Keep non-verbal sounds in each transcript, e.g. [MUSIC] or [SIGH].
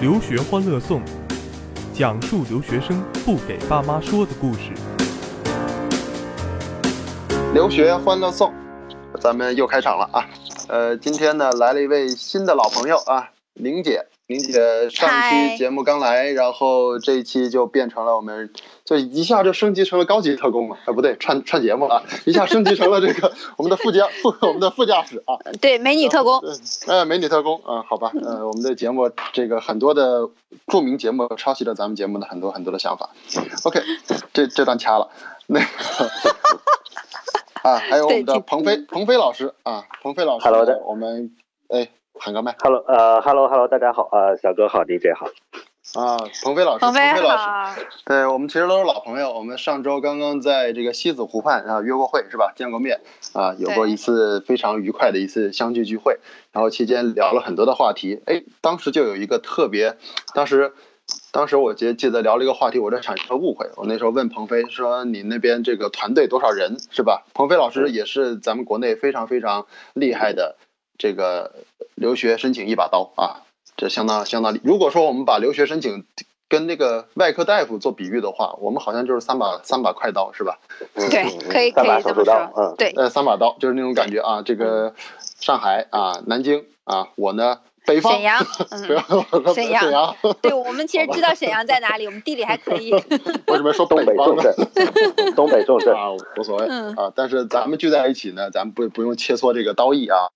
留学欢乐颂，讲述留学生不给爸妈说的故事。留学欢乐颂，咱们又开场了啊！呃，今天呢来了一位新的老朋友啊，玲姐。宁姐上期节目刚来，然后这一期就变成了我们，就一下就升级成了高级特工了啊！不对，串串节目了，一下升级成了这个 [LAUGHS] 我们的副驾副我们的副驾驶啊！对，美女特工。哎，美女特工啊，好吧，呃，我们的节目这个很多的著名节目抄袭了咱们节目的很多很多的想法。OK，这这段掐了。那个 [LAUGHS] 啊，还有我们的鹏飞鹏飞老师啊，鹏飞老师，Hello 的，我们哎。喊个麦，Hello，呃，Hello，Hello，大家好，呃，小哥好，DJ 好，啊，鹏飞老师，鹏飞老师，对我们其实都是老朋友，我们上周刚刚在这个西子湖畔啊约过会是吧？见过面啊，有过一次非常愉快的一次相聚聚会，然后期间聊了很多的话题，哎，当时就有一个特别，当时，当时我记记得聊了一个话题，我这产生了误会，我那时候问鹏飞说你那边这个团队多少人是吧？鹏飞老师也是咱们国内非常非常厉害的。这个留学申请一把刀啊，这相当相当。如果说我们把留学申请跟那个外科大夫做比喻的话，我们好像就是三把三把快刀，是吧？对，可以可以这么说。嗯，对，呃，三把刀就是那种感觉啊。这个上海啊，南京啊，我呢北方沈阳，[LAUGHS] 沈阳，沈阳。对，我们其实知道沈阳在哪里，我们地理还可以。[LAUGHS] [LAUGHS] 为什么说东北重镇？东北重镇啊，无所谓啊。但是咱们聚在一起呢，咱们不不用切磋这个刀艺啊。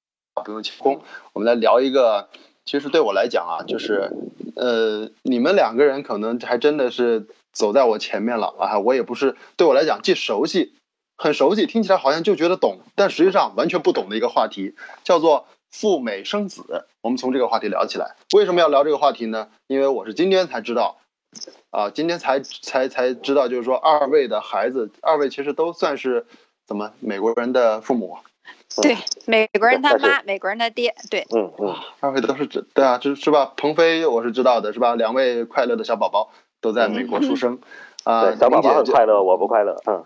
不用气功，我们来聊一个。其实对我来讲啊，就是，呃，你们两个人可能还真的是走在我前面了啊。我也不是对我来讲既熟悉，很熟悉，听起来好像就觉得懂，但实际上完全不懂的一个话题，叫做赴美生子。我们从这个话题聊起来。为什么要聊这个话题呢？因为我是今天才知道，啊，今天才才才知道，就是说二位的孩子，二位其实都算是怎么美国人的父母。对，美国人他妈，美国人他爹，对，嗯嗯，二位都是知，对啊，是是吧？鹏飞我是知道的，是吧？两位快乐的小宝宝都在美国出生，[LAUGHS] 啊，小宝宝很快乐，我不快乐，嗯。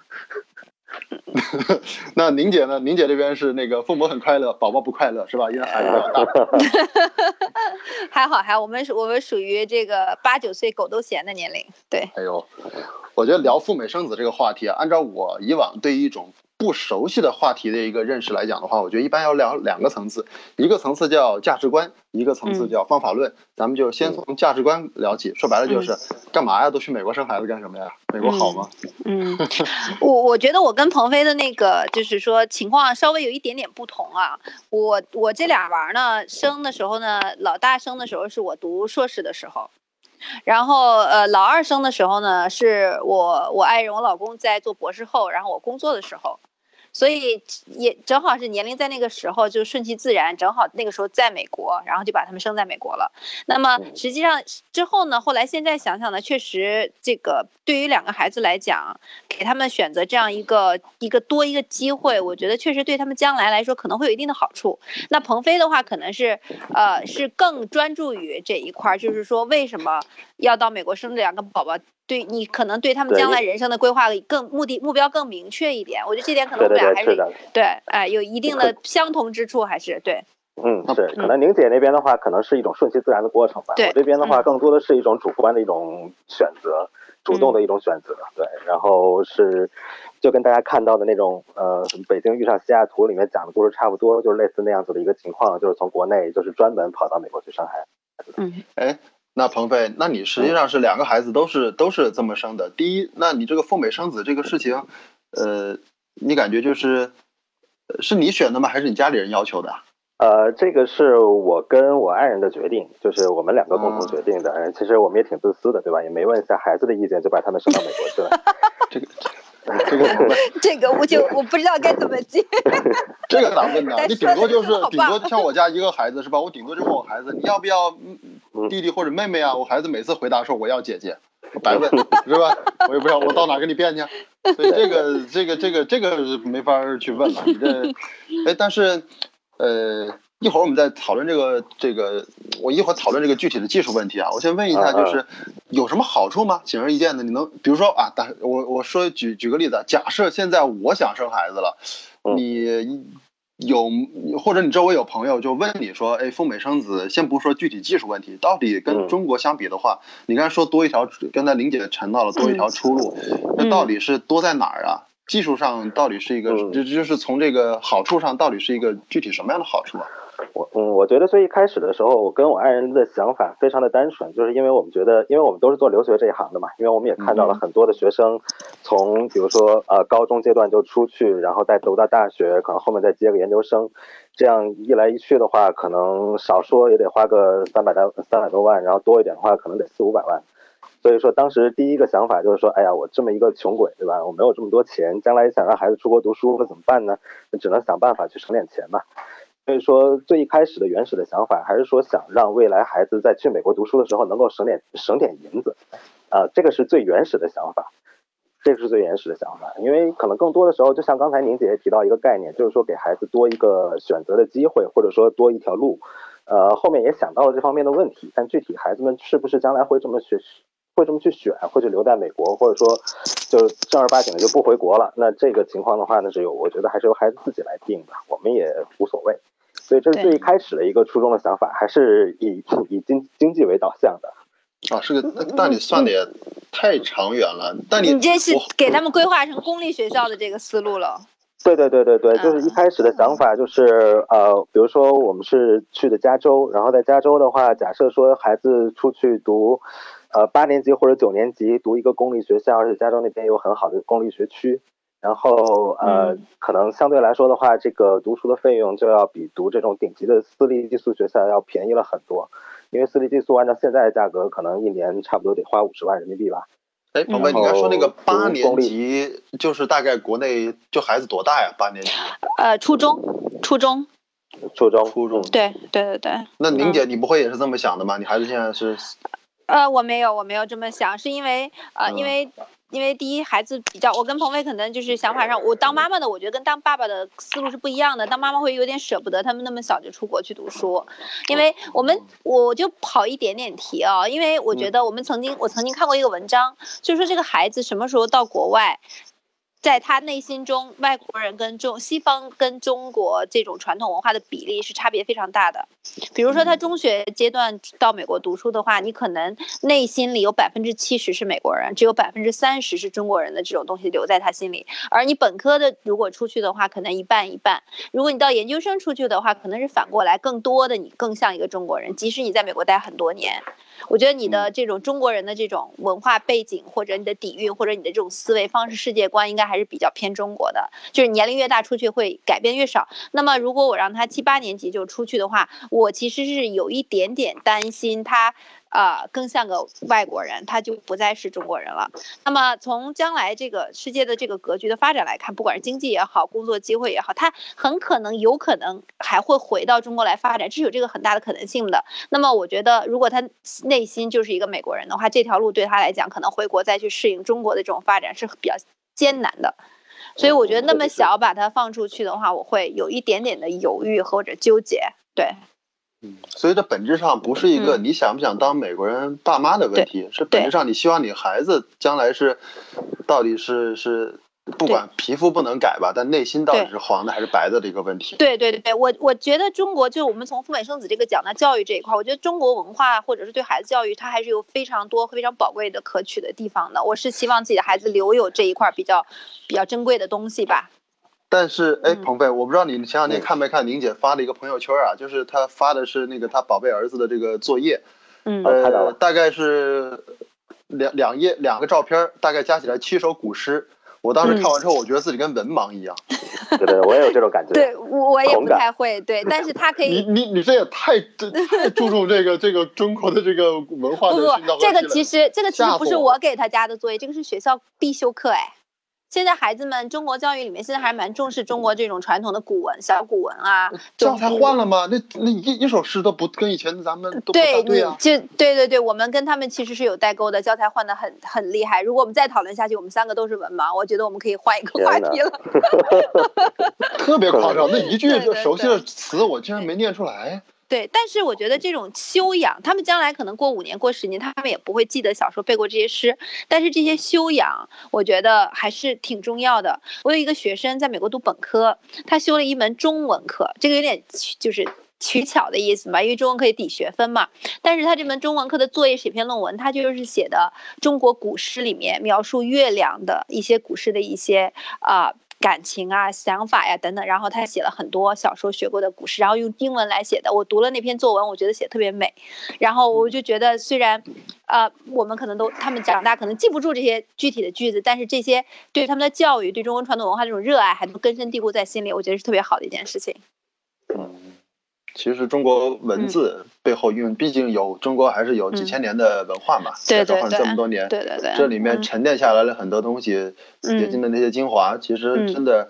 [LAUGHS] 那宁姐呢？宁姐这边是那个父母很快乐，宝宝不快乐，是吧？因为孩子比较大。[LAUGHS] 还好，还好，我们是我们属于这个八九岁狗都嫌的年龄，对。哎呦，我觉得聊赴美生子这个话题啊，按照我以往对于一种。不熟悉的话题的一个认识来讲的话，我觉得一般要聊两个层次，一个层次叫价值观，一个层次叫方法论。咱们就先从价值观聊起，说白了就是干嘛呀？都去美国生孩子干什么呀？美国好吗？嗯，[LAUGHS] 我我觉得我跟鹏飞的那个就是说情况稍微有一点点不同啊。我我这俩娃呢生的时候呢，老大生的时候是我读硕士的时候。然后，呃，老二生的时候呢，是我我爱人我老公在做博士后，然后我工作的时候。所以也正好是年龄在那个时候就顺其自然，正好那个时候在美国，然后就把他们生在美国了。那么实际上之后呢，后来现在想想呢，确实这个对于两个孩子来讲，给他们选择这样一个一个多一个机会，我觉得确实对他们将来来说可能会有一定的好处。那鹏飞的话，可能是呃是更专注于这一块儿，就是说为什么要到美国生这两个宝宝。对你可能对他们将来人生的规划更目的目标更明确一点，我觉得这点可能我们俩还是对，哎，有一定的相同之处，还是对。嗯，是，可能宁姐那边的话，可能是一种顺其自然的过程吧。对，我这边的话，更多的是一种主观的一种选择，主动的一种选择。对，然后是就跟大家看到的那种呃，北京遇上西雅图里面讲的故事差不多，就是类似那样子的一个情况，就是从国内就是专门跑到美国去生孩子。嗯，哎。那鹏飞，那你实际上是两个孩子都是都是这么生的。第一，那你这个赴美生子这个事情，呃，你感觉就是，是你选的吗？还是你家里人要求的？呃，这个是我跟我爱人的决定，就是我们两个共同决定的。其实我们也挺自私的，对吧？也没问一下孩子的意见，就把他们生到美国去了。[LAUGHS] 这个。[LAUGHS] 这个这个我就我不知道该怎么接。[LAUGHS] 这个咋问呢？你顶多就是顶多像我家一个孩子是吧？我顶多就问我孩子你要不要弟弟或者妹妹啊？我孩子每次回答说我要姐姐，[LAUGHS] 白问是吧？我也不知道我到哪跟你辩去。所以这个这个这个这个没法去问了。你这哎，但是呃。一会儿我们再讨论这个这个，我一会儿讨论这个具体的技术问题啊。我先问一下，就是有什么好处吗？显而易见的，你能比如说啊，打我我说举举个例子，假设现在我想生孩子了，你有或者你周围有朋友就问你说，哎，赴美生子，先不说具体技术问题，到底跟中国相比的话，你刚才说多一条，刚才玲姐谈到了多一条出路，那到底是多在哪儿啊？技术上到底是一个，就就是从这个好处上到底是一个具体什么样的好处啊？我嗯，我觉得最一开始的时候，我跟我爱人的想法非常的单纯，就是因为我们觉得，因为我们都是做留学这一行的嘛，因为我们也看到了很多的学生，从比如说呃高中阶段就出去，然后再读到大学，可能后面再接个研究生，这样一来一去的话，可能少说也得花个三百多三百多万，然后多一点的话，可能得四五百万。所以说当时第一个想法就是说，哎呀，我这么一个穷鬼，对吧？我没有这么多钱，将来想让孩子出国读书，那怎么办呢？那只能想办法去省点钱嘛。所以说，最一开始的原始的想法还是说，想让未来孩子在去美国读书的时候能够省点省点银子，啊，这个是最原始的想法，这个是最原始的想法。因为可能更多的时候，就像刚才宁姐姐提到一个概念，就是说给孩子多一个选择的机会，或者说多一条路。呃，后面也想到了这方面的问题，但具体孩子们是不是将来会这么学，会这么去选，或者留在美国，或者说就正儿八经的就不回国了？那这个情况的话呢，是由我觉得还是由孩子自己来定的，我们也无所谓。所以这是最一开始的一个初衷的想法，还是以 [LAUGHS] 以经经济为导向的。啊，是个，那你算的也太长远了。但你你这是给他们规划成公立学校的这个思路了。对对对对对，就是一开始的想法就是呃，比如说我们是去的加州，然后在加州的话，假设说孩子出去读呃八年级或者九年级，读一个公立学校，而且加州那边有很好的公立学区。然后呃，可能相对来说的话，这个读书的费用就要比读这种顶级的私立寄宿学校要便宜了很多，因为私立寄宿按照现在的价格，可能一年差不多得花五十万人民币吧。哎，鹏飞，你刚说那个八年级，就是大概国内就孩子多大呀？八年级？呃，初中，初中，初中，初中。对对对对。那宁姐，你不会也是这么想的吗？你孩子现在是？呃，我没有，我没有这么想，是因为呃，因为。因为第一孩子比较，我跟鹏飞可能就是想法上，我当妈妈的，我觉得跟当爸爸的思路是不一样的。当妈妈会有点舍不得他们那么小就出国去读书，因为我们我就跑一点点题啊，因为我觉得我们曾经我曾经看过一个文章，就是说这个孩子什么时候到国外。在他内心中，外国人跟中西方跟中国这种传统文化的比例是差别非常大的。比如说，他中学阶段到美国读书的话，你可能内心里有百分之七十是美国人，只有百分之三十是中国人的这种东西留在他心里。而你本科的如果出去的话，可能一半一半。如果你到研究生出去的话，可能是反过来，更多的你更像一个中国人，即使你在美国待很多年。我觉得你的这种中国人的这种文化背景，或者你的底蕴，或者你的这种思维方式、世界观，应该还是比较偏中国的。就是年龄越大，出去会改变越少。那么，如果我让他七八年级就出去的话，我其实是有一点点担心他。呃，更像个外国人，他就不再是中国人了。那么从将来这个世界的这个格局的发展来看，不管是经济也好，工作机会也好，他很可能有可能还会回到中国来发展，这是有这个很大的可能性的。那么我觉得，如果他内心就是一个美国人的话，这条路对他来讲，可能回国再去适应中国的这种发展是比较艰难的。所以我觉得那么小把他放出去的话，我会有一点点的犹豫或者纠结。对。嗯，所以这本质上不是一个你想不想当美国人爸妈的问题，是本质上你希望你孩子将来是，到底是是不管皮肤不能改吧，但内心到底是黄的还是白的这个问题。对对对对，我我觉得中国就是我们从父美生子这个讲到教育这一块，我觉得中国文化或者是对孩子教育，它还是有非常多非常宝贵的可取的地方的。我是希望自己的孩子留有这一块比较比较珍贵的东西吧。但是，哎，鹏飞，我不知道你前两天看没看宁姐发的一个朋友圈啊？就是她发的是那个她宝贝儿子的这个作业，嗯，呃，大概是两两页两个照片，大概加起来七首古诗。我当时看完之后，我觉得自己跟文盲一样。[LAUGHS] 对对，我也有这种感觉。对，我我也不太会。对，但是他可以。你你你这也太太注重这个这个中国的这个文化的不不，这个其实这个其实不是我给他加的作业，这个是学校必修课哎。现在孩子们，中国教育里面现在还蛮重视中国这种传统的古文、小古文啊。教材换了吗？那那一一首诗都不跟以前咱们对对就对对对，我们跟他们其实是有代沟的，教材换的很很厉害。如果我们再讨论下去，我们三个都是文盲，我觉得我们可以换一个话题了。[LAUGHS] 特别夸张，那一句就熟悉的词我竟然没念出来。对，但是我觉得这种修养，他们将来可能过五年、过十年，他们也不会记得小时候背过这些诗。但是这些修养，我觉得还是挺重要的。我有一个学生在美国读本科，他修了一门中文课，这个有点就是取巧的意思吧，因为中文可以抵学分嘛。但是他这门中文课的作业是一篇论文，他就是写的中国古诗里面描述月亮的一些古诗的一些啊。感情啊，想法呀，等等，然后他写了很多小时候学过的古诗，然后用英文来写的。我读了那篇作文，我觉得写特别美。然后我就觉得，虽然，呃，我们可能都他们长大可能记不住这些具体的句子，但是这些对他们的教育、对中国传统文化这种热爱，还能根深蒂固在心里。我觉得是特别好的一件事情。嗯。其实中国文字背后，因为毕竟有中国还是有几千年的文化嘛，对对对，这么多年，对对对，这里面沉淀下来了很多东西，结晶的那些精华，其实真的。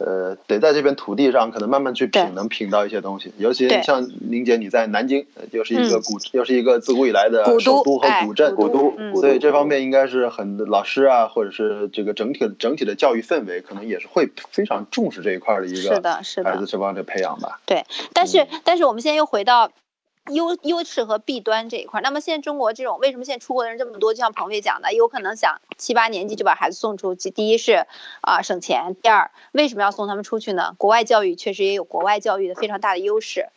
呃，得在这片土地上，可能慢慢去品，能品到一些东西。尤其像宁姐，你在南京，又是一个古，又是一个自古以来的首都和古镇，古都，所以这方面应该是很老师啊，或者是这个整体整体的教育氛围，可能也是会非常重视这一块的一个是的，是的，孩子这方面培养吧。对，但是但是我们现在又回到。优优势和弊端这一块，那么现在中国这种为什么现在出国的人这么多？就像彭飞讲的，有可能想七八年级就把孩子送出去。第一是啊省钱，第二为什么要送他们出去呢？国外教育确实也有国外教育的非常大的优势，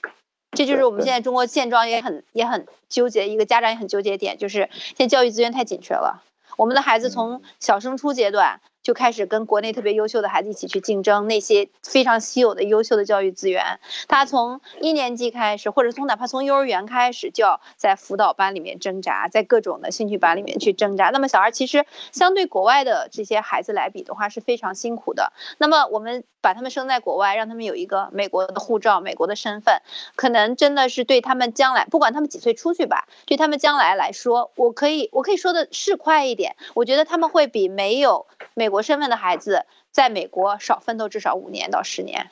这就是我们现在中国现状也很也很纠结，一个家长也很纠结点，就是现在教育资源太紧缺了，我们的孩子从小升初阶段。就开始跟国内特别优秀的孩子一起去竞争那些非常稀有的优秀的教育资源。他从一年级开始，或者从哪怕从幼儿园开始，就要在辅导班里面挣扎，在各种的兴趣班里面去挣扎。那么小孩其实相对国外的这些孩子来比的话是非常辛苦的。那么我们把他们生在国外，让他们有一个美国的护照、美国的身份，可能真的是对他们将来，不管他们几岁出去吧，对他们将来来说，我可以我可以说的是快一点，我觉得他们会比没有美。国身份的孩子在美国少奋斗至少五年到十年。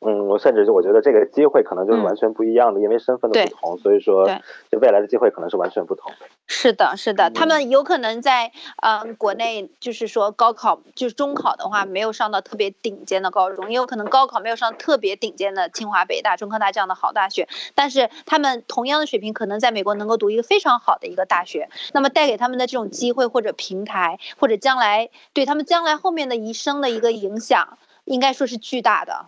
嗯，我甚至就我觉得这个机会可能就是完全不一样的，因为身份的不同，所以说就未来的机会可能是完全不同的。是的，是的，他们有可能在嗯国内就是说高考就是中考的话没有上到特别顶尖的高中，也有可能高考没有上特别顶尖的清华、北大、中科大这样的好大学，但是他们同样的水平可能在美国能够读一个非常好的一个大学，那么带给他们的这种机会或者平台或者将来对他们将来后面的一生的一个影响，应该说是巨大的。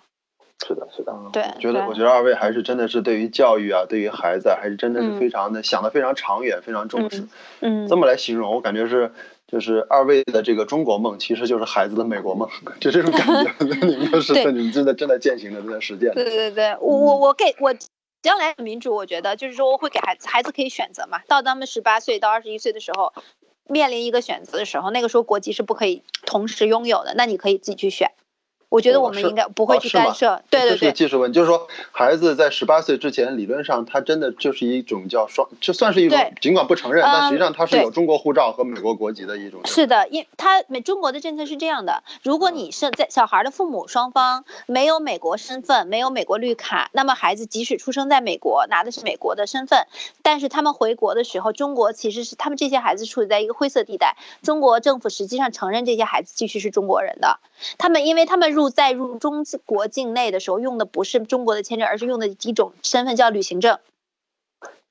是的，是的，对，觉得我觉得二位还是真的是对于教育啊，对于孩子还是真的是非常的想的非常长远，非常重视。嗯，这么来形容，我感觉是就是二位的这个中国梦，其实就是孩子的美国梦，就这种感觉。[LAUGHS] 你们是你们真的正在践行的，正在实践。对对对，我我我给我将来民主，我觉得就是说我会给孩子孩子可以选择嘛，到他们十八岁到二十一岁的时候，面临一个选择的时候，那个时候国籍是不可以同时拥有的，那你可以自己去选。我觉得我们应该不会去干涉，对对对，这是技术问题。就是说，孩子在十八岁之前，理论上他真的就是一种叫双，就算是一种，尽管不承认，但实际上他是有中国护照和美国国籍的一种。是的，因他美中国的政策是这样的：如果你是在小孩的父母双方没有美国身份，没有美国绿卡，那么孩子即使出生在美国，拿的是美国的身份，但是他们回国的时候，中国其实是他们这些孩子处在一个灰色地带，中国政府实际上承认这些孩子继续是中国人的。他们因为他们入。入在入中国境内的时候用的不是中国的签证，而是用的一种身份叫旅行证。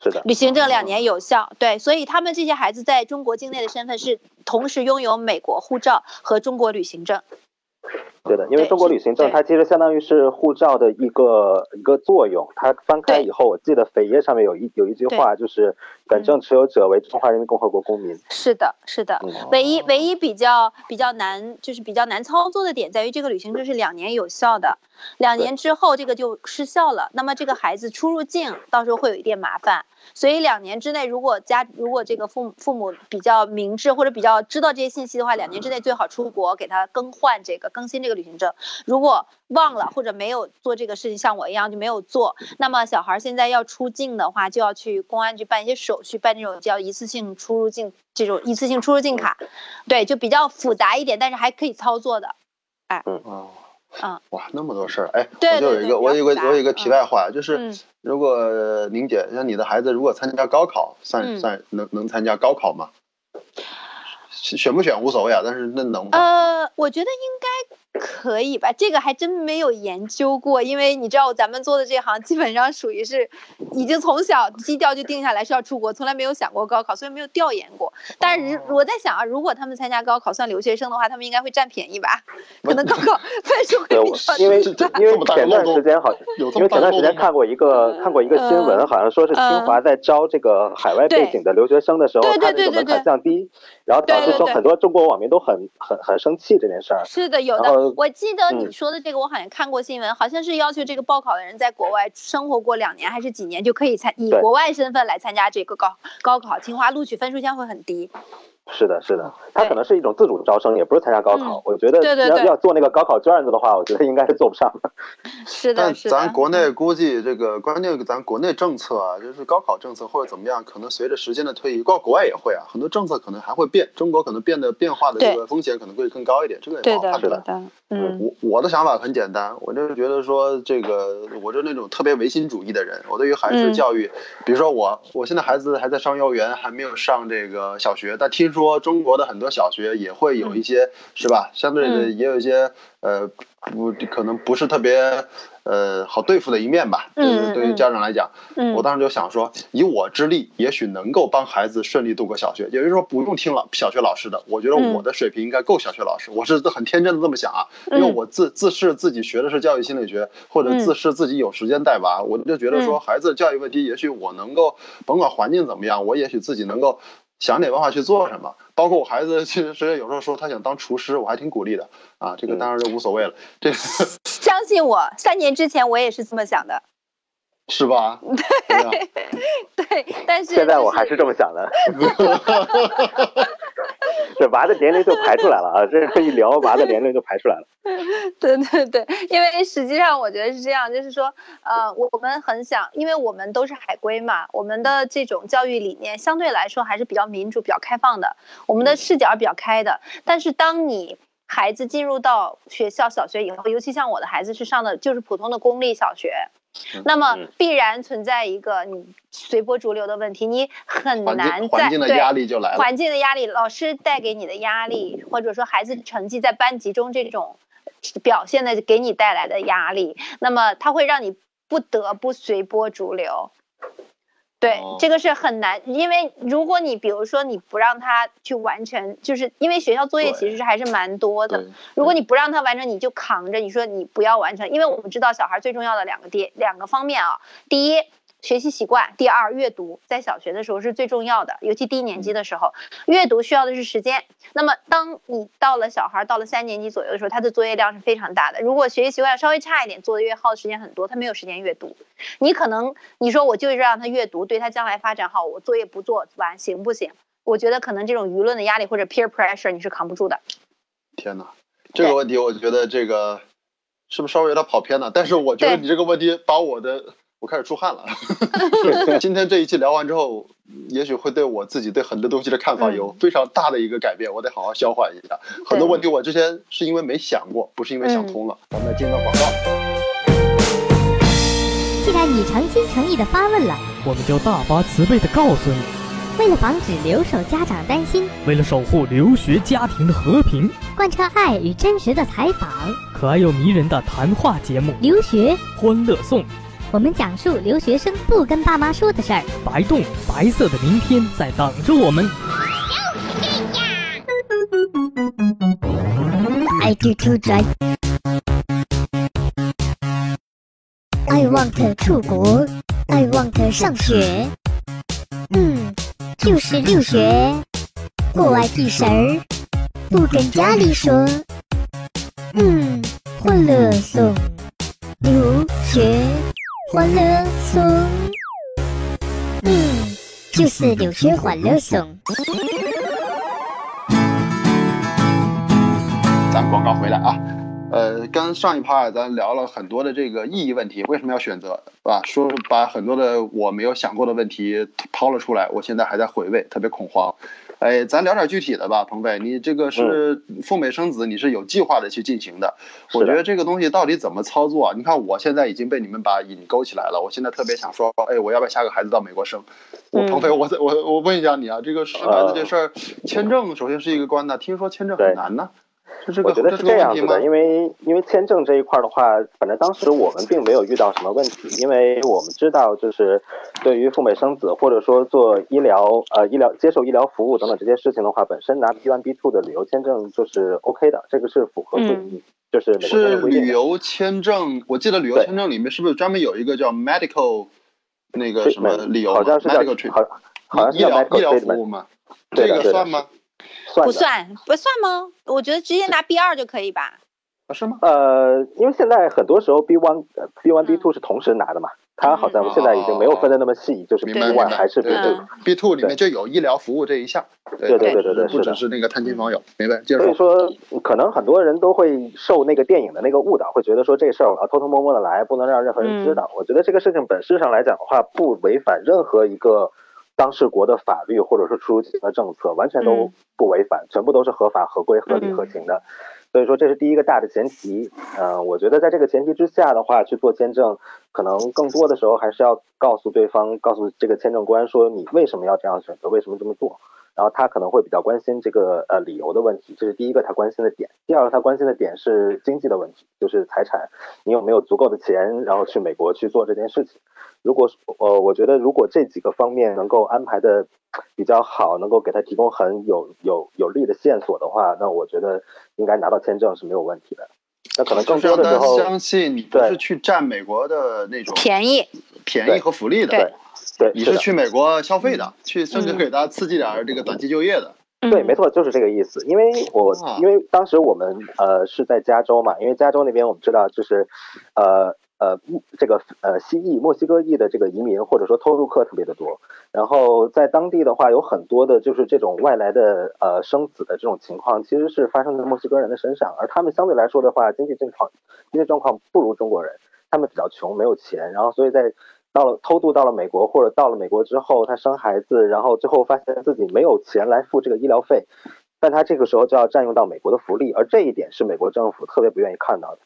是的，旅行证两年有效。对，所以他们这些孩子在中国境内的身份是同时拥有美国护照和中国旅行证。对的，因为中国旅行证它其实相当于是护照的一个一个作用。它翻开以后，我记得扉页上面有一有一句话，就是“本证持有者为中华人民共和国公民”。是的，是的。唯一唯一比较比较难，就是比较难操作的点在于，这个旅行证是两年有效的，两年之后这个就失效了。那么这个孩子出入境到时候会有一点麻烦。所以两年之内，如果家如果这个父父母比较明智或者比较知道这些信息的话，两年之内最好出国给他更换这个更新这个旅行证。如果忘了或者没有做这个事情，像我一样就没有做，那么小孩现在要出境的话，就要去公安局办一些手续，办这种叫一次性出入境这种一次性出入境卡，对，就比较复杂一点，但是还可以操作的。哎，嗯哦。啊，哇，那么多事儿，哎，我就有一个，我有一个，我有一个题外话，就是如果宁姐像你的孩子如果参加高考，算算能能参加高考吗？选不选无所谓啊，但是那能吗？呃，我觉得应该可以吧？这个还真没有研究过，因为你知道咱们做的这行基本上属于是已经从小基调就定下来是要出国，从来没有想过高考，所以没有调研过。但是我在想啊，如果他们参加高考算留学生的话，他们应该会占便宜吧？可能高考分数会比较因为因为前段时间好像，因为前段时间看过一个看过一个新闻，好像说是清华在招这个海外背景的留学生的时候，对对他那个门槛对对对降低，然后导致对对对说很多中国网民都很很很生气这件事儿。是的，有然我记得你嗯说的这个，我好像看过新闻，好像是要求这个报考的人在国外生活过两年还是几年就可以参以国外身份来参加这个高高考。清华录取分数线会很低。是的，是的，它可能是一种自主招生，也不是参加高考。嗯我觉得对对对要要做那个高考卷子的话，我觉得应该是做不上的。[LAUGHS] 是的，但是的。咱国内估计这个关键，咱国内政策啊，就是高考政策或者怎么样，可能随着时间的推移，包括国外也会啊，很多政策可能还会变，中国可能变得变化的这个风险可能会更高一点，这个也好判断。对的，嗯我我的想法很简单，我就是觉得说这个，我就那种特别唯心主义的人。我对于孩子的嗯教育，比如说我，我现在孩子还在上幼儿园，还没有上这个小学，但听说中国的很多小学也会有一些，是吧？相对的嗯也有一些呃，不可能不是特别呃好对付的一面吧。嗯就是对于嗯家长来讲，嗯，我当时就想说，以我之力，也许能够帮孩子顺利度过小学。也就是说，不用听老小学老师的，我觉得嗯我的水平应该够小学老师。我是很天真的这么想啊，因为嗯我自自视自己学的是教育心理学，或者嗯自视自己有时间带娃，我就觉得说，嗯孩子的教育问题，也许我能够，甭管环境怎么样，我也许自己能够。想点办法去做什么，包括我孩子，其实有时候说他想当厨师，我还挺鼓励的啊。这个嗯当然就无所谓了，这个相信我，三年之前我也是这么想的。是吧？[LAUGHS] 对呀对，但是现在我还是这么想的。[LAUGHS] 这娃的年龄就排出来了啊！这样一聊，娃的年龄就排出来了。[LAUGHS] 对对对，因为实际上我觉得是这样，就是说，呃，我我们很想，因为我们都是海归嘛，我们的这种教育理念相对来说还是比较民主、比较开放的，我们的视角比较开的。但是当你孩子进入到学校小学以后，尤其像我的孩子是上的就是普通的公立小学，那么嗯必然存在一个你随波逐流的问题，你很环难境环境的压力就来了。环境的压力，老师带给你的压力，或者说孩子成绩在班级中这种表现的给你带来的压力，那么它会让你不得不随波逐流。对，哦这个是很难，因为如果你比如说你不让他去完成，就是因为学校作业其实还是蛮多的，如果你不让他完成，你就扛着，你说你不要完成，因为我们知道小孩最重要的两个点两个方面啊，第一。学习习惯，第二阅读，在小学的时候是最重要的，尤其低年级的时候，阅读需要的是时间。那么，当你到了小孩到了三年级左右的时候，他的作业量是非常大的。如果学习习惯稍微差一点，作业耗的时间很多，他没有时间阅读。你可能你说我就是让他阅读，对他将来发展好，我作业不做完行不行？我觉得可能这种舆论的压力或者 peer pressure 你是扛不住的。天哪，这个问题我觉得这个是不是稍微有点跑偏了？但是我觉得你这个问题把我的我开始出汗了。[LAUGHS] 今天这一期聊完之后，也许会对我自己对很多东西的看法嗯有非常大的一个改变，我得好好消化一下。很多问题我之前是因为没想过，不是因为想通了。咱们来进个广告。既然你诚心诚意的发问了，我们就大发慈悲的告诉你，为了防止留守家长担心，为了守护留学家庭的和平，贯彻爱与真实的采访，可爱又迷人的谈话节目留学，《欢乐颂》，我们讲述留学生不跟爸妈说的事儿。白洞白色的明天在等着我们。I do to drive. I want 出国，I want 上学。嗯，就是留学，国外屁事儿，不跟家里说。嗯，欢乐颂，留学，欢乐颂。嗯，就是留学欢乐颂。咱广告回来啊。呃，跟上一趴咱聊了很多的这个意义问题，为什么要选择，是吧？说把很多的我没有想过的问题抛了出来，我现在还在回味，特别恐慌。哎，咱聊点具体的吧，鹏飞，你这个是赴美生子，你是有计划的去进行的。我觉得这个东西到底怎么操作啊？你看我现在已经被你们把瘾勾起来了，我现在特别想说，哎，我要不要下个孩子到美国生？我嗯鹏飞，我再我我问一下你啊，这个生孩子这事儿，签证首先是一个关呢，听说签证很难呢。这是个我觉得是这样子的，？因为因为签证这一块儿的话，反正当时我们并没有遇到什么问题，因为我们知道，就是对于赴美生子或者说做医疗呃医疗接受医疗服务等等这些事情的话，本身拿 B1 B2 的旅游签证就是 OK 的，这个是符合规嗯就是是。旅游签证，我记得旅游签证里面是不是专门有一个叫 medical 那个什么理由好像是叫 medical treatment 好好像是叫医疗 medical 医疗服 treatment 务吗？这个算吗？算。不算不算吗？我觉得直接拿 B 二就可以吧。啊，是吗？呃，因为现在很多时候 B one、B one、B 嗯 two 是同时拿的嘛，它好像现在已经没有分的那么细，就是 B 明白 one 还是 B 对 two 嗯。B two 里面就有医疗服务这一项，对对对对对不只是那个探亲访友，明白？接着所以，说，可能很多人都会受那个电影的那个误导，会觉得说这事儿我要偷偷摸摸的来，不能让任何人知道。我觉得这个事情本质上来讲的话，不违反任何一个当事国的法律或者是出入境的政策，完全都嗯不违反，全部都是合法、合规、合理、嗯合情的。所以说这是第一个大的前提。嗯、我觉得在这个前提之下的话，去做签证，可能更多的时候还是要告诉对方，告诉这个签证官说你为什么要这样选择，为什么这么做。然后他可能会比较关心这个呃理由的问题，这是第一个他关心的点。第二个他关心的点是经济的问题，就是财产，你有没有足够的钱，然后去美国去做这件事情。如果呃，我觉得如果这几个方面能够安排的比较好，能够给他提供很有有有利的线索的话，那我觉得应该拿到签证是没有问题的。那可能更多的时候，相信你不对是去占美国的那种便宜，便宜和福利的，对对，你是去美国消费的，嗯。去甚至给他刺激点儿这个短期就业的。对，嗯没错，就是这个意思。因为我啊。因为当时我们呃是在加州嘛，因为加州那边我们知道就是呃呃这个呃西裔墨西哥裔的这个移民或者说偷渡客特别的多，然后在当地的话有很多的就是这种外来的呃生子的这种情况，其实是发生在墨西哥人的身上，而他们相对来说的话经济状况经济状况不如中国人，他们比较穷没有钱，然后所以在到了偷渡到了美国，或者到了美国之后，他生孩子，然后最后发现自己没有钱来付这个医疗费，但他这个时候就要占用到美国的福利，而这一点是美国政府特别不愿意看到的。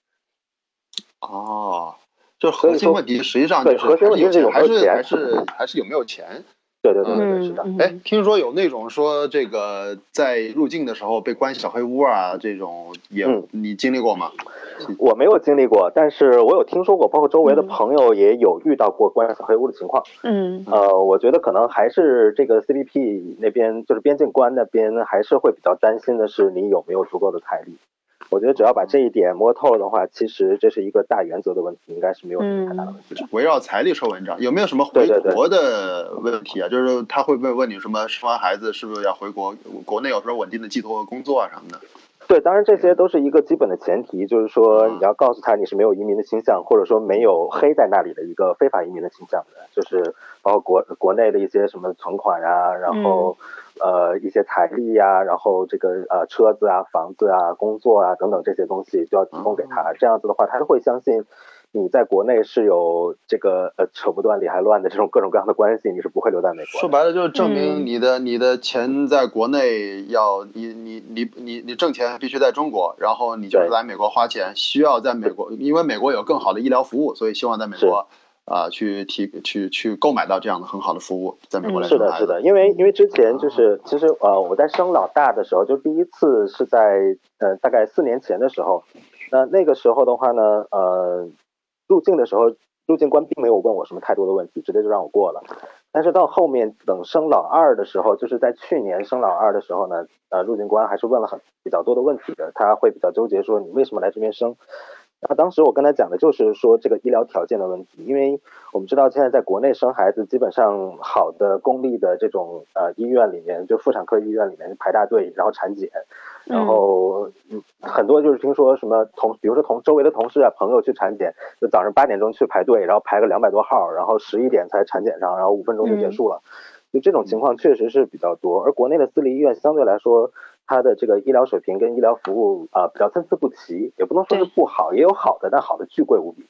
哦，就核心问题实际上就是核心问题是有没还是有钱还是还是有没有钱。对对对对对，嗯是的。嗯哎，听说有那种说这个在入境的时候被关小黑屋啊，这种也嗯你经历过吗？我没有经历过，但是我有听说过，包括周围的嗯朋友也有遇到过关小黑屋的情况。嗯呃，我觉得可能还是这个 CBP 那边，就是边境关那边，还是会比较担心的是你有没有足够的财力。我觉得只要把这一点摸透了的话，其实这是一个大原则的问题，应该是没有什么太大的问题的。围绕财力说文章，有没有什么回国的问题啊？就是他会不会问你什么生完孩子是不是要回国？国内有什么稳定的寄托和工作啊什么的？对，当然这些都是一个基本的前提，就是说你要告诉他你是没有移民的倾向，或者说没有黑在那里的一个非法移民的倾向的，就是包括国国内的一些什么存款啊，然后、呃一些财力呀、然后这个呃车子啊、房子啊、工作啊等等这些东西就要提供给他，这样子的话他会相信。你在国内是有这个呃扯不断理还乱的这种各种各样的关系，你是不会留在美国。说白了就是证明嗯你的、你的钱在国内要你你你你你挣钱必须在中国，然后你就是来美国花钱，需要在美国，因为美国有更好的医疗服务，所以希望在美国啊、去提去去购买到这样的很好的服务，在美国来是的，是的，因为因为之前就是其实呃我在生老大的时候，就第一次是在呃大概四年前的时候，那那个时候的话呢，呃入境的时候，入境官并没有问我什么太多的问题，直接就让我过了。但是到后面等生老二的时候，就是在去年生老二的时候呢，呃入境官还是问了很比较多的问题的，他会比较纠结说你为什么来这边生。那当时我跟他讲的就是说这个医疗条件的问题，因为我们知道现在在国内生孩子，基本上好的公立的这种呃医院里面，就妇产科医院里面排大队，然后产检，然后嗯很多就是听说什么同，比如说同周围的同事啊朋友去产检，就早上八点钟去排队，然后排个两百多号，然后十一点才产检上，然后五分钟就结束了。就这种情况确实是比较多，而国内的私立医院相对来说，它的这个医疗水平跟医疗服务啊、比较参差不齐，也不能说是不好，也有好的，但好的巨贵无比。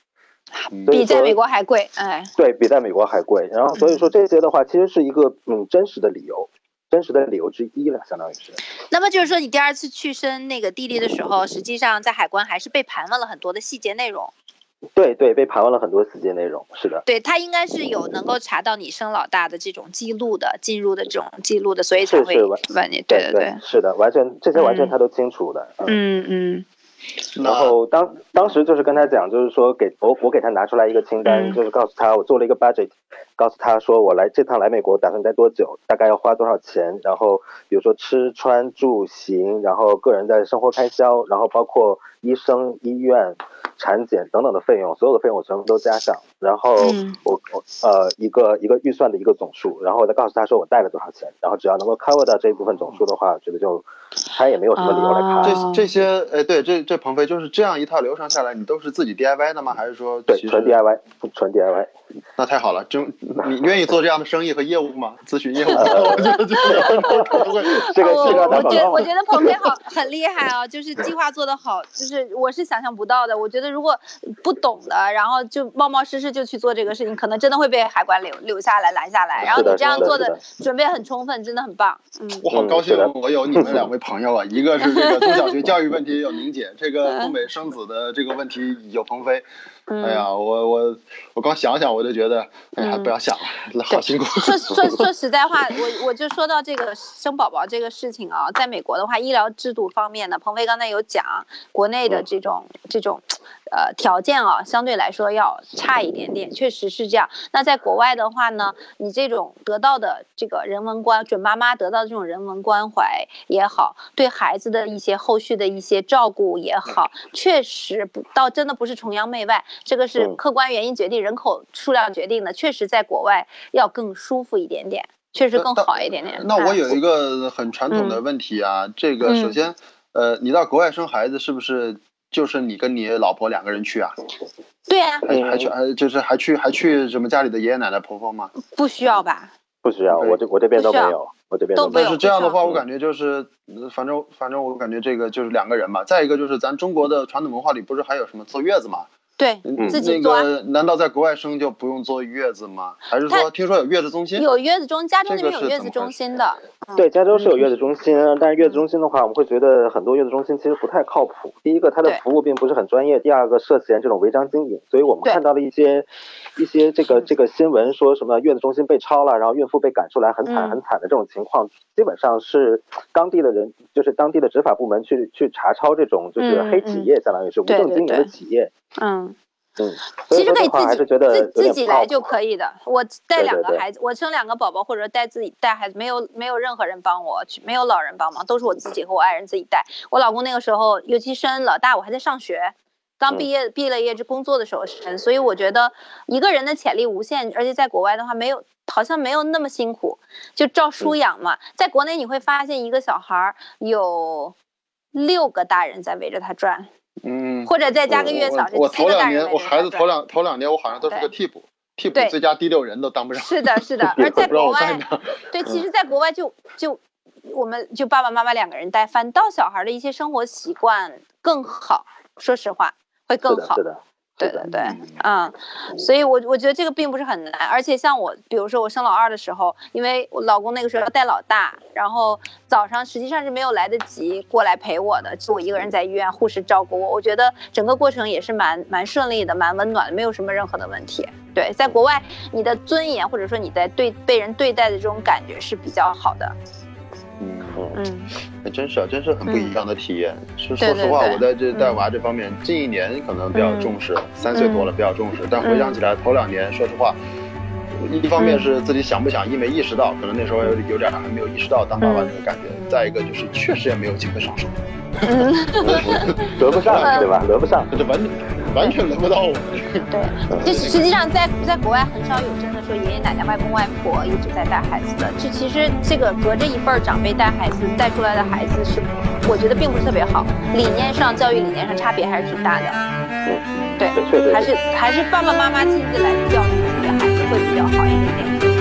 比在美国还贵，哎，对比在美国还贵。然后所以说这些的话，其实是一个嗯真实的理由，真实的理由之一了，相当于是。那么就是说，你第二次去申那个地利的时候，实际上在海关还是被盘问了很多的细节内容。对对，被盘问了很多死节内容，是的。对他应该是有能够查到你生老大的这种记录的，进入的这种记录的，所以才会是是完问你。对对对，是的，完全这些完全嗯他都清楚的。嗯嗯嗯然后当当时就是跟他讲，就是说给我我给他拿出来一个清单，嗯就是告诉他我做了一个 budget，告诉他说我来这趟来美国打算待多久，大概要花多少钱，然后比如说吃穿住行，然后个人的生活开销，然后包括医生、医院、产检等等的费用，所有的费用我全部都加上，然后嗯我我呃一个一个预算的一个总数，然后我再告诉他说我带了多少钱，然后只要能够 cover 到这一部分总数的话，我觉得就他也没有什么理由来啊卡。这这些，哎，对，这这鹏飞就是这样一套流程下来，你都是自己 DIY 的吗？还是说对，纯 DIY，纯 DIY。那太好了，真你愿意做这样的生意和业务吗？[LAUGHS] 咨询业务，[LAUGHS] 我觉得这 [LAUGHS] 这个我觉得我觉得鹏飞好很厉害啊，就是计划做得好，就是我是想象不到的。我觉得如果不懂的，然后就冒冒失失就去做这个事情，可能真的会被海关留留下来拦下来。然后你这样做的准备很充分，真的很棒。嗯，我好高兴我有你们两位朋友啊，一个是这个中小学教育问题有宁姐，这个东北生子的这个问题有鹏飞。嗯哎呀，我我我光想想我就觉得，哎呀，嗯不要想了，好辛苦。说 [LAUGHS] 说说实在话，我我就说到这个生宝宝这个事情啊，在美国的话，医疗制度方面呢，鹏飞刚才有讲，国内的这种这种呃条件啊，相对来说要差一点点，确实是这样。那在国外的话呢，你这种得到的这个人文关准妈妈得到的这种人文关怀也好，对孩子的一些后续的一些照顾也好，确实不倒真的不是崇洋媚外，这个是嗯客观原因决定，人口数量决定的，确实在国外要更舒服一点点，确实更好一点点。那我嗯有一个很传统的问题啊，这个嗯首先，呃，你到国外生孩子是不是就是你跟你老婆两个人去啊？对啊，还还去还就是还去还去什么家里的爷爷奶奶婆婆吗？不需要吧？不需要，我这我这边都没有，我这边都没有都但是这样的话，我感觉就是，呃反正反正我感觉这个就是两个人嘛。再一个就是咱中国的传统文化里不是还有什么坐月子嘛？对，嗯那自己做啊。个难道在国外生就不用坐月子吗？还是说听说有月子中心？有月子中，加州那边有月子中心的。嗯对，加州是有月子中心，但是月子中心的话，我们会觉得很多月子中心其实不太靠谱。第一个，它的服务并不是很专业；第二个，涉嫌这种违章经营。所以我们看到了一些一些这个这个新闻，说什么月子中心被抄了，然后孕妇被赶出来，很惨嗯很惨的这种情况，基本上是当地的人，就是当地的执法部门去去查抄这种就是黑企业，相当于是无证经营的企业。嗯，嗯，其实可以自己自自己来就可以的。我带对对对两个孩子，我生两个宝宝，或者带自己带孩子，没有没有任何人帮我去，没有老人帮忙，都是我自己和我爱人自己带。我老公那个时候，尤其生老大，我还在上学。刚毕业毕了业之工作的时候生，所以我觉得一个人的潜力无限，而且在国外的话没有好像没有那么辛苦，就照书养嘛。在国内你会发现一个小孩儿有六个大人在围着他转，嗯，或者再加个月嫂，我我头两年我孩子头两头两年我好像都是个替补，替补最佳第六人都当不上。是的，是的，而在国外。对，其嗯实，在国外就就我们就爸爸妈妈两个人带，反倒小孩的一些生活习惯更好。说实话，会，更好是。的，是的对对对，嗯，所以我我觉得这个并不是很难，而且像我，比如说我生老二的时候，因为我老公那个时候要带老大，然后早上实际上是没有来得及过来陪我的，就我一个人在医院，护士照顾我，我觉得整个过程也是蛮蛮顺利的，蛮温暖的，没有什么任何的问题。对，在国外，你的尊严或者说你在对被人对待的这种感觉是比较好的。嗯，嗯还真是啊，真是很不一样的体验。说说实话，对我在这带嗯娃这方面，近一年可能比较嗯。重视，三岁多了比较重视，但回想起来，头两年，说实话。一方嗯。面是自己想不想，一没意识到，可能那时候有有点还没有意识到当爸爸嗯。那个感觉；再一个就是确实也没有机会上手，[LAUGHS] [LAUGHS] 嗯，轮不上，对吧？得不上。这 [LAUGHS] 完完全轮不到我。[LAUGHS] 对，就实际上在在国外很少有真的说爷爷奶奶、外公外婆一直在带孩子的。这其实这个隔着一辈儿长辈带孩子带出来的孩子是，我觉得并不是特别好，理念上、教育理念上差别还是挺大的。对对确实，还是还是爸爸妈妈亲自来教育自己的孩子会比较好一点点。